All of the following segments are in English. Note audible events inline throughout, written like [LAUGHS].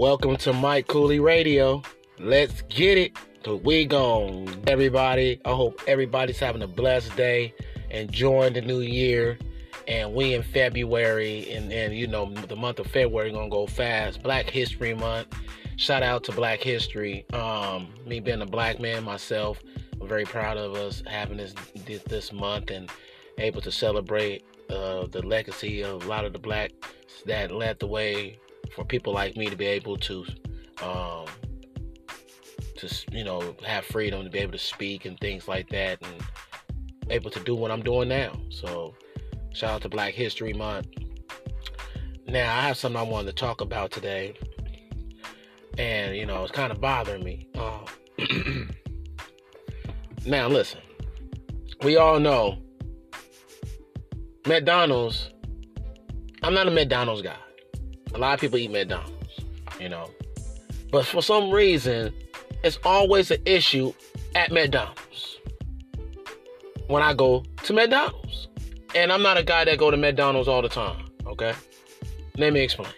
Welcome to Mike Kooly Radio. Let's get it. So we gone, everybody. I hope everybody's having a blessed day, enjoying the new year. And we in February, and, and you know the month of February gonna go fast. Black History Month. Shout out to Black History. Um, me being a black man myself, I'm very proud of us having this this, this month and able to celebrate uh, the legacy of a lot of the blacks that led the way for people like me to be able to um, to you know have freedom to be able to speak and things like that and able to do what I'm doing now. So shout out to Black History Month. Now I have something I wanted to talk about today, and you know it's kind of bothering me. Uh, [CLEARS THROAT] now listen, we all know McDonald's. I'm not a McDonald's guy. A lot of people eat McDonald's, you know. But for some reason, it's always an issue at McDonald's when I go to McDonald's. And I'm not a guy that go to McDonald's all the time, okay? Let me explain.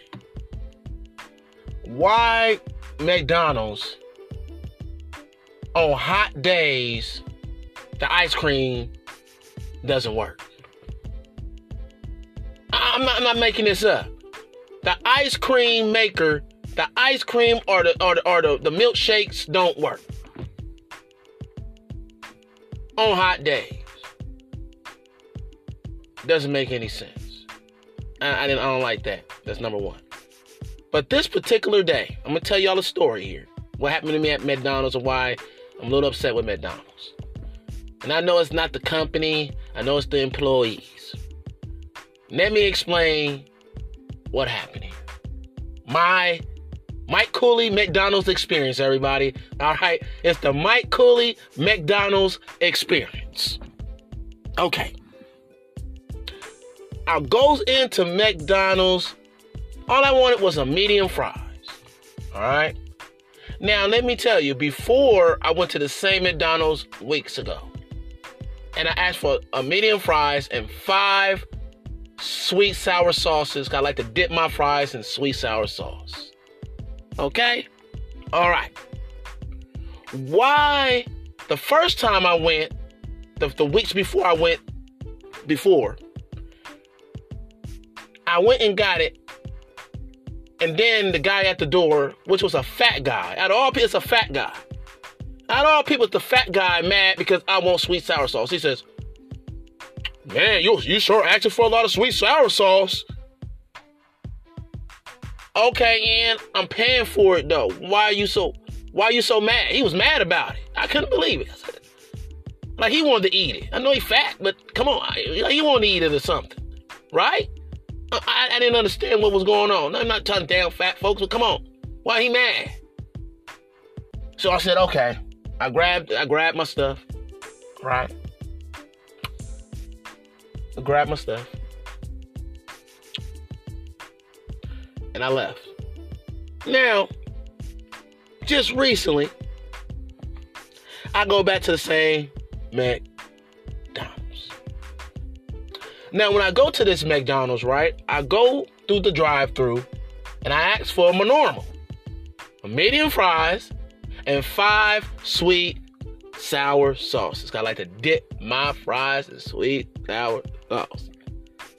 Why McDonald's on hot days the ice cream doesn't work? I'm not, I'm not making this up. The ice cream maker, the ice cream or the or the, or the, the milkshakes don't work on hot days. Doesn't make any sense. I, I, didn't, I don't like that. That's number one. But this particular day, I'm gonna tell y'all a story here. What happened to me at McDonald's and why I'm a little upset with McDonald's. And I know it's not the company, I know it's the employees. Let me explain what happened here. My Mike Kooly McDonald's experience, everybody. All right, it's the Mike Kooly McDonald's experience. Okay. I goes into McDonald's. All I wanted was a medium fries. All right. Now let me tell you, before I went to the same McDonald's weeks ago, and I asked for a medium fries and five sweet sour sauces. I like to dip my fries in sweet sour sauce. Okay? All right. Why the first time I went, the, the weeks before I went, before, I went and got it. And then the guy at the door, which was a fat guy, out all people, it's a fat guy. Out all people, it's the fat guy mad because I want sweet sour sauce. He says, Man, you you sure asking for a lot of sweet sour sauce. Okay, and I'm paying for it though. Why are you so why are you so mad? He was mad about it. I couldn't believe it. Like he wanted to eat it. I know he fat, but come on, he wanted to eat it or something, right? I, I didn't understand what was going on. I'm not talking down fat folks, but come on, why he mad? So I said, okay. I grabbed I grabbed my stuff, right? Grabbed my stuff, and I left. Now, just recently, I go back to the same McDonald's. Now, when I go to this McDonald's, right, I go through the drive-through, and I ask for a normal, a medium fries, and five sweet sour sauces. I like to dip my fries in sweet sour sauce.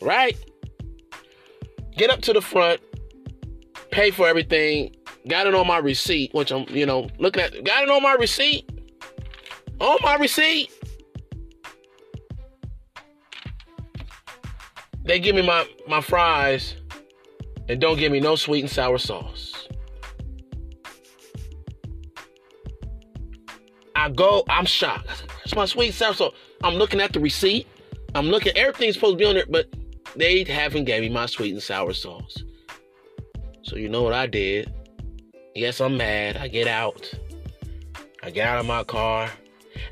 Right? Get up to the front, pay for everything, got it on my receipt, which I'm, you know, looking at, got it on my receipt. On my receipt. They give me my, my fries and don't give me no sweet and sour sauce. I go, I'm shocked. It's my sweet and sour sauce. I'm looking at the receipt. I'm looking, everything's supposed to be on there, but they haven't gave me my sweet and sour sauce. So you know what I did? Yes, I'm mad. I get out. I get out of my car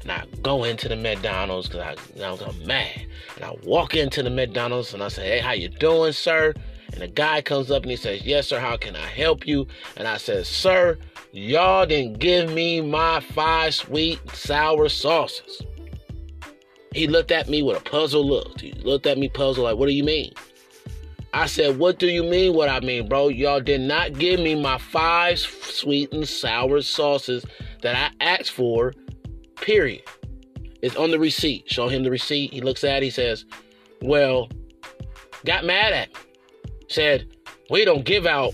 and I go into the McDonald's because I, I'm mad. And I walk into the McDonald's and I say, hey, how you doing, sir? And the guy comes up and he says, yes, sir, how can I help you? And I said, sir, y'all didn't give me my five sweet sour sauces. He looked at me with a puzzled look. He looked at me puzzled, like, what do you mean? I said, What do you mean what I mean, bro? Y'all did not give me my five sweet and sour sauces that I asked for, period. It's on the receipt. Show him the receipt. He looks at it. He says, Well, got mad at me. Said, We don't give out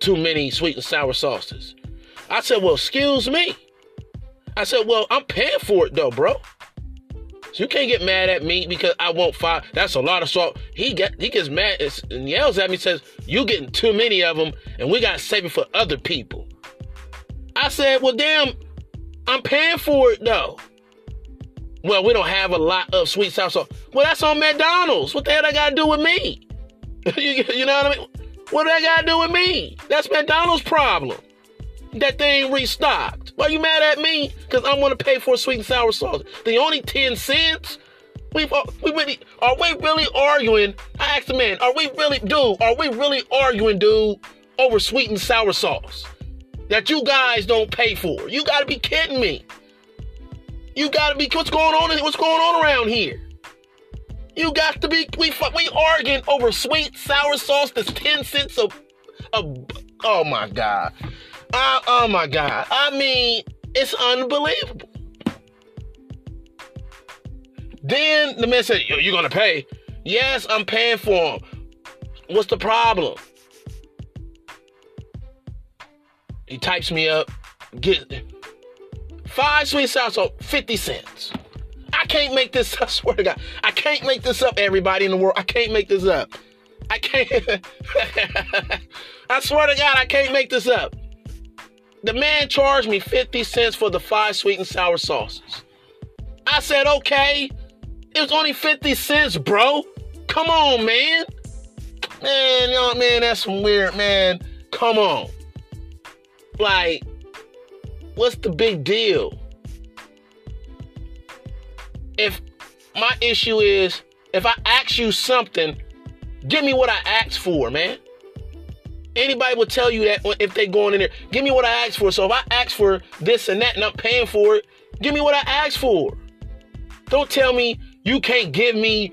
too many sweet and sour sauces. I said, Well, excuse me. I said, Well, I'm paying for it though, bro. So you can't get mad at me because I won't five. That's a lot of salt. He get he gets mad and yells at me, says, You getting too many of them, and we gotta save it for other people. I said, Well, damn, I'm paying for it though. Well, we don't have a lot of sweet sour sauce. Well, that's on McDonald's. What the hell I got to do with me? [LAUGHS] you, you know what I mean? What do that got to do with me? That's McDonald's problem. That thing restocked. Why you mad at me? Because I'm to pay for sweet and sour sauce. The only 10 cents? We've, uh, we really, are we really arguing? I asked the man, are we really, dude, are we really arguing, dude, over sweet and sour sauce? That you guys don't pay for. You got to be kidding me. You got to be, what's going on? What's going on around here? You got to be, we, we arguing over sweet sour sauce that's 10 cents of, a oh my God. Oh my God. I mean, it's unbelievable. Then the man said, You're going to pay? Yes, I'm paying for him. What's the problem? He types me up, get five sweet sour sauce, 50 cents. I can't make this, [LAUGHS] I swear to God. I can't make this up, everybody in the world. I can't make this up. I can't. [LAUGHS] I swear to God, I can't make this up. The man charged me 50 cents for the five sweet and sour sauces. I said, okay. It was only 50 cents, bro. Come on, man. Man, know, man, that's some weird, man. Come on. Like, what's the big deal? If my issue is, if I ask you something, give me what I asked for, man. Anybody will tell you that if they going in there, give me what I asked for. So if I ask for this and that and I'm paying for it, give me what I asked for. Don't tell me you can't give me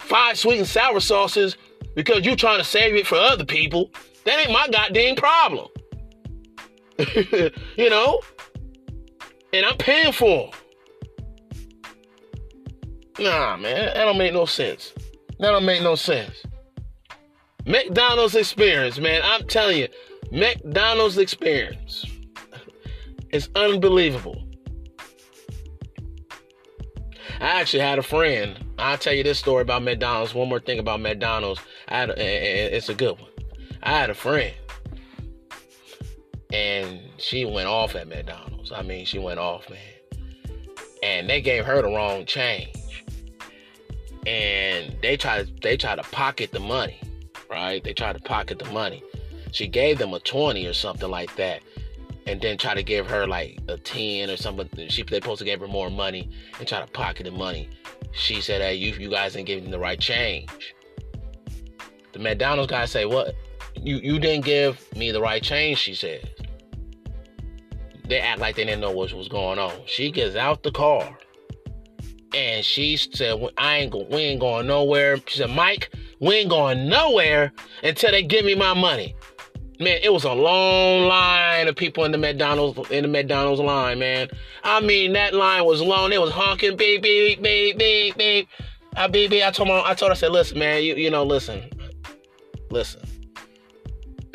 five sweet and sour sauces because you're trying to save it for other people. That ain't my goddamn problem. [LAUGHS] you know? And I'm paying for them. Nah, man, that don't make no sense. That don't make no sense. McDonald's experience, man. I'm telling you, McDonald's experience is unbelievable. I actually had a friend. I'll tell you this story about McDonald's. One more thing about McDonald's. I had a, it's a good one. I had a friend, and she went off at McDonald's. I mean, she went off, man. And they gave her the wrong change, and they tried they tried to pocket the money right? They tried to pocket the money. She gave them a 20 or something like that. And then try to give her like a 10 or something. She they supposed to give her more money and try to pocket the money. She said, Hey, you you guys didn't give them the right change. The McDonald's guy say, What? You you didn't give me the right change, she said. They act like they didn't know what was going on. She gets out the car and she said, I ain't go, we ain't going nowhere. She said, Mike, we ain't going nowhere until they give me my money. Man, it was a long line of people in the McDonald's in the McDonald's line, man. I mean, that line was long. It was honking, beep, beep, beep, beep, beep. I beep, beep. I told my, I told her, I said, listen, man, you, you know, listen, listen.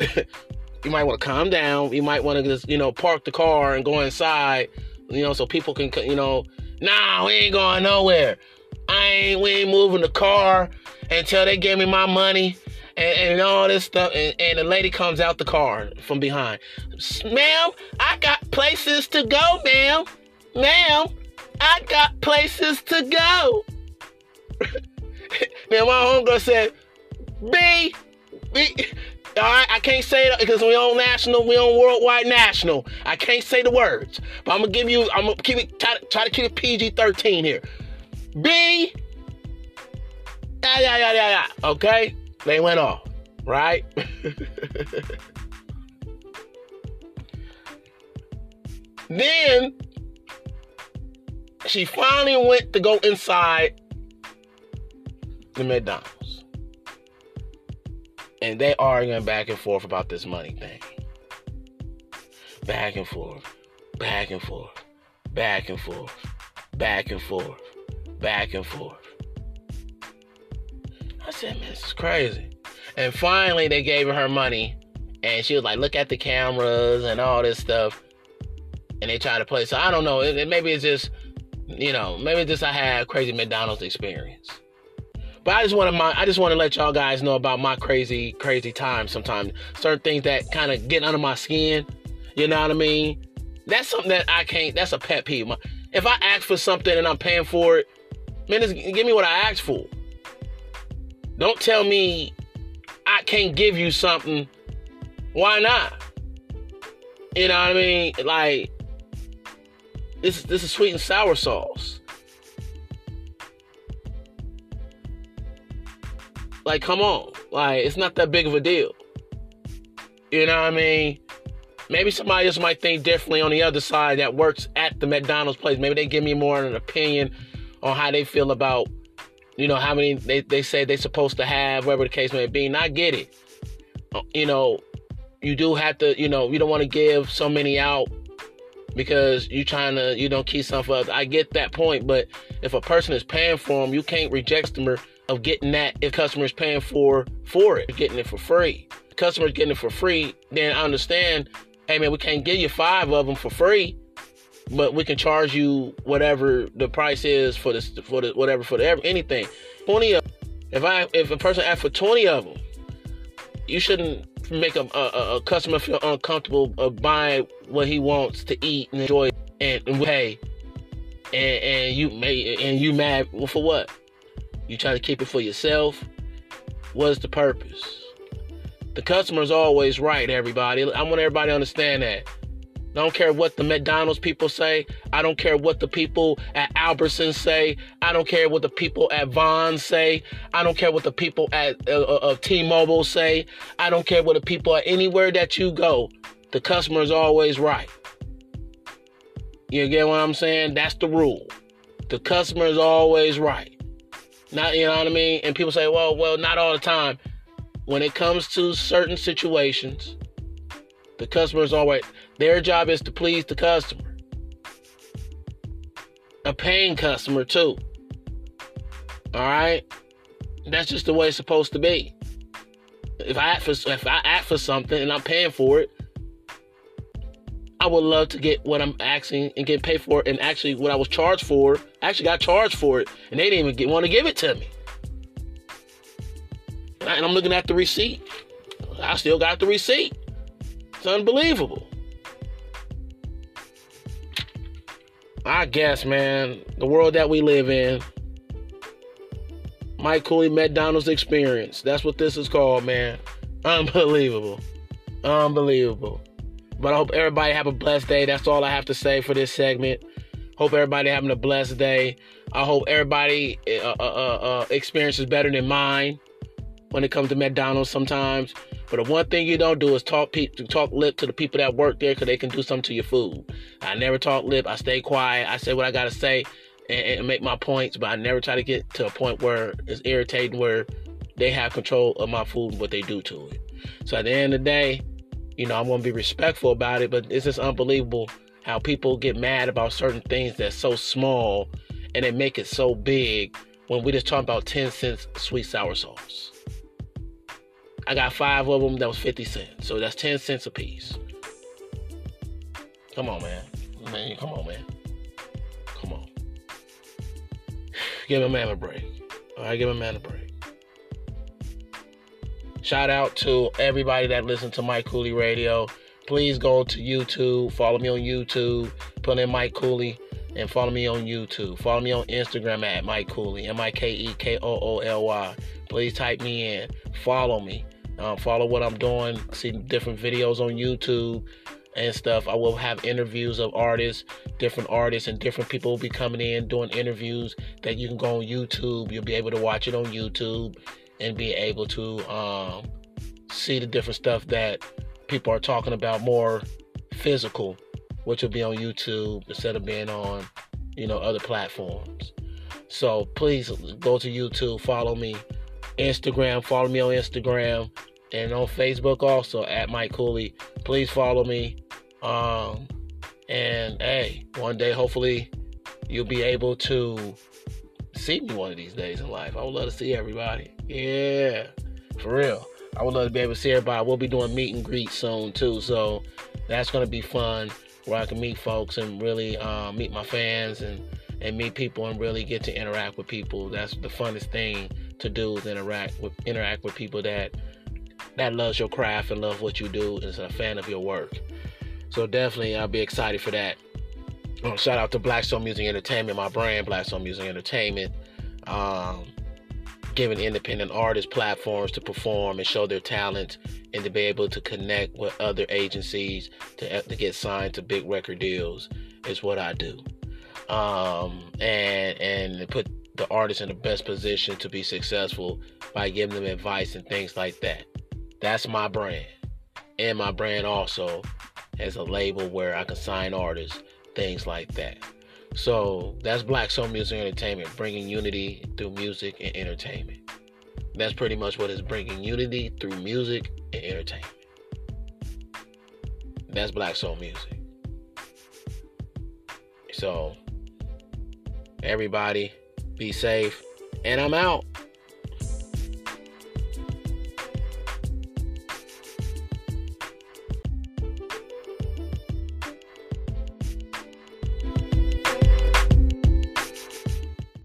[LAUGHS] you might want to calm down. You might want to just, you know, park the car and go inside, you know, so people can, you know, nah, we ain't going nowhere. I ain't, we ain't moving the car until they gave me my money and, and all this stuff. And, and, the lady comes out the car from behind. Ma'am, I got places to go, ma'am. Ma'am, I got places to go. [LAUGHS] then my homegirl said, B, B, all right, I can't say it because we on national, we on worldwide national. I can't say the words, but I'm gonna give you. I'm gonna keep it. Try, try to keep it PG-13 here. B yeah, yeah, yeah, yeah, yeah. Okay? They went off, right? [LAUGHS] then she finally went to go inside the McDonald's. and they arguing back and forth about this money thing. Back and forth, back and forth, back and forth, back and forth, back and forth. Said, this is crazy. And finally, they gave her her money, and she was like, look at the cameras and all this stuff. And they tried to play. So I don't know. It, it, maybe it's just, you know, maybe it's just I had crazy McDonald's experience. But I just want to I just want to let y'all guys know about my crazy crazy time sometimes. Certain things that kind of get under my skin. You know what I mean? That's something that I can't. That's a pet peeve. If I ask for something and I'm paying for it, man, just give me what I asked for. Don't tell me I can't give you something. Why not? You know what I mean? Like this this is sweet and sour sauce. Like, come on. Like, it's not that big of a deal. You know what I mean? Maybe somebody else might think differently on the other side that works at the McDonald's place. Maybe they give me more of an opinion on how they feel about, you know, how many they, they say they're supposed to have, whatever the case may be. And I get it. Uh, you know, you do have to, you know, you don't want to give so many out because you're trying to, you know, keep some for others. I get that point, but if a person is paying for them, you can't reject them of getting that if customers paying for for it, getting it for free. Customers getting it for free, then I understand. Hey man, we can't give you five of them for free, but we can charge you whatever the price is for this for the whatever for the anything. Twenty of if I if a person asks for twenty of them, you shouldn't make a, a, a customer feel uncomfortable of buying what he wants to eat and enjoy and, and pay, and, and you may and you mad for what? You try to keep it for yourself. What's the purpose? The customer's always right, everybody. I want everybody to understand that. I don't care what the McDonald's people say. I don't care what the people at Albertsons say. I don't care what the people at Vons say. I don't care what the people at uh, uh, uh T-Mobile say. I don't care what the people at anywhere that you go. The customer is always right. You get what I'm saying? That's the rule. The customer is always right. Not you know what I mean? And people say, well, well, not all the time. When it comes to certain situations, the customer is always their job is to please the customer. A paying customer too. All right? That's just the way it's supposed to be. If I for if I ask for something and I'm paying for it, I would love to get what I'm asking and get paid for it. And actually, what I was charged for, I actually got charged for it, and they didn't even get, want to give it to me. And I'm looking at the receipt. I still got the receipt. It's unbelievable. I guess, man, the world that we live in. Mike Kooly McDonald's experience. That's what this is called, man. [LAUGHS] Unbelievable. Unbelievable. But I hope everybody have a blessed day. That's all I have to say for this segment. Hope everybody having a blessed day. I hope everybody uh, uh, uh, uh, experiences better than mine when it comes to McDonald's sometimes. But the one thing you don't do is talk pe- talk lip to the people that work there because they can do something to your food. I never talk lip. I stay quiet. I say what I gotta say and, and make my points. But I never try to get to a point where it's irritating where they have control of my food and what they do to it. So at the end of the day, you know, I'm gonna be respectful about it, but it's just unbelievable how people get mad about certain things that's so small and they make it so big when we just talking about 10 cents sweet sour sauce. I got five of them that was 50 cents. So that's 10 cents a piece. Come on, man. Man, come on, man. Come on. Give a man a break. All right, give a man a break. Shout out to everybody that listened to Mike Kooly Radio. Please go to YouTube, follow me on YouTube, put in Mike Kooly, and follow me on YouTube. Follow me on Instagram at Mike Kooly, M I K E K O O L Y. Please type me in. Follow me. Um, follow what I'm doing. See different videos on YouTube and stuff. I will have interviews of artists, different artists, and different people will be coming in doing interviews that you can go on YouTube. You'll be able to watch it on YouTube and be able to um, see the different stuff that people are talking about more physical, which will be on YouTube instead of being on, you know, other platforms. So please go to YouTube, follow me, Instagram, follow me on Instagram, and on Facebook also at Mike Kooly. Please follow me. Um, and hey, one day hopefully you'll be able to see me one of these days in life. I would love to see everybody. Yeah, for real. I would love to be able to see everybody. We'll be doing meet and greet soon too, so that's gonna be fun where I can meet folks and really um, meet my fans and and meet people and really get to interact with people. That's the funnest thing to do is interact with interact with people that that loves your craft and love what you do and is a fan of your work. So definitely, I'll be excited for that. Um, shout out to Black Soul Music Entertainment, my brand, Black Soul Music Entertainment, um, giving independent artists platforms to perform and show their talent and to be able to connect with other agencies to, to get signed to big record deals is what I do. Um, and and put the artist in the best position to be successful by giving them advice and things like that. That's my brand. And my brand also has a label where I can sign artists, things like that. So that's Black Soul Music Entertainment, bringing unity through music and entertainment. That's pretty much what is bringing unity through music and entertainment. That's Black Soul Music. So, everybody, be safe, and I'm out.